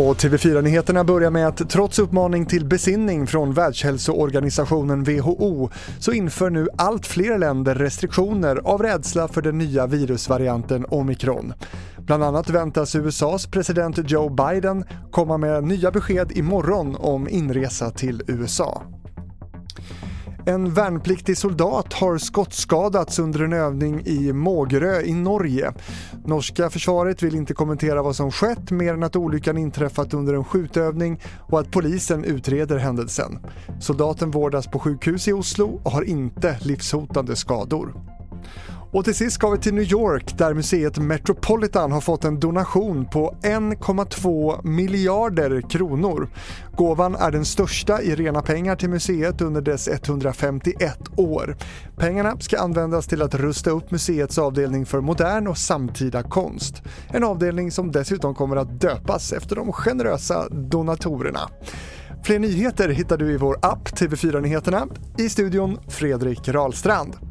Och TV4-nyheterna börjar med att trots uppmaning till besinning från Världshälsoorganisationen WHO så inför nu allt fler länder restriktioner av rädsla för den nya virusvarianten omikron. Bland annat väntas USAs president Joe Biden komma med nya besked imorgon om inresa till USA. En värnpliktig soldat har skottskadats under en övning i Mågerö i Norge. Norska försvaret vill inte kommentera vad som skett mer än att olyckan inträffat under en skjutövning och att polisen utreder händelsen. Soldaten vårdas på sjukhus i Oslo och har inte livshotande skador. Och till sist ska vi till New York där museet Metropolitan har fått en donation på 1,2 miljarder kronor. Gåvan är den största i rena pengar till museet under dess 151 år. Pengarna ska användas till att rusta upp museets avdelning för modern och samtida konst. En avdelning som dessutom kommer att döpas efter de generösa donatorerna. Fler nyheter hittar du i vår app TV4 Nyheterna. I studion Fredrik Rahlstrand.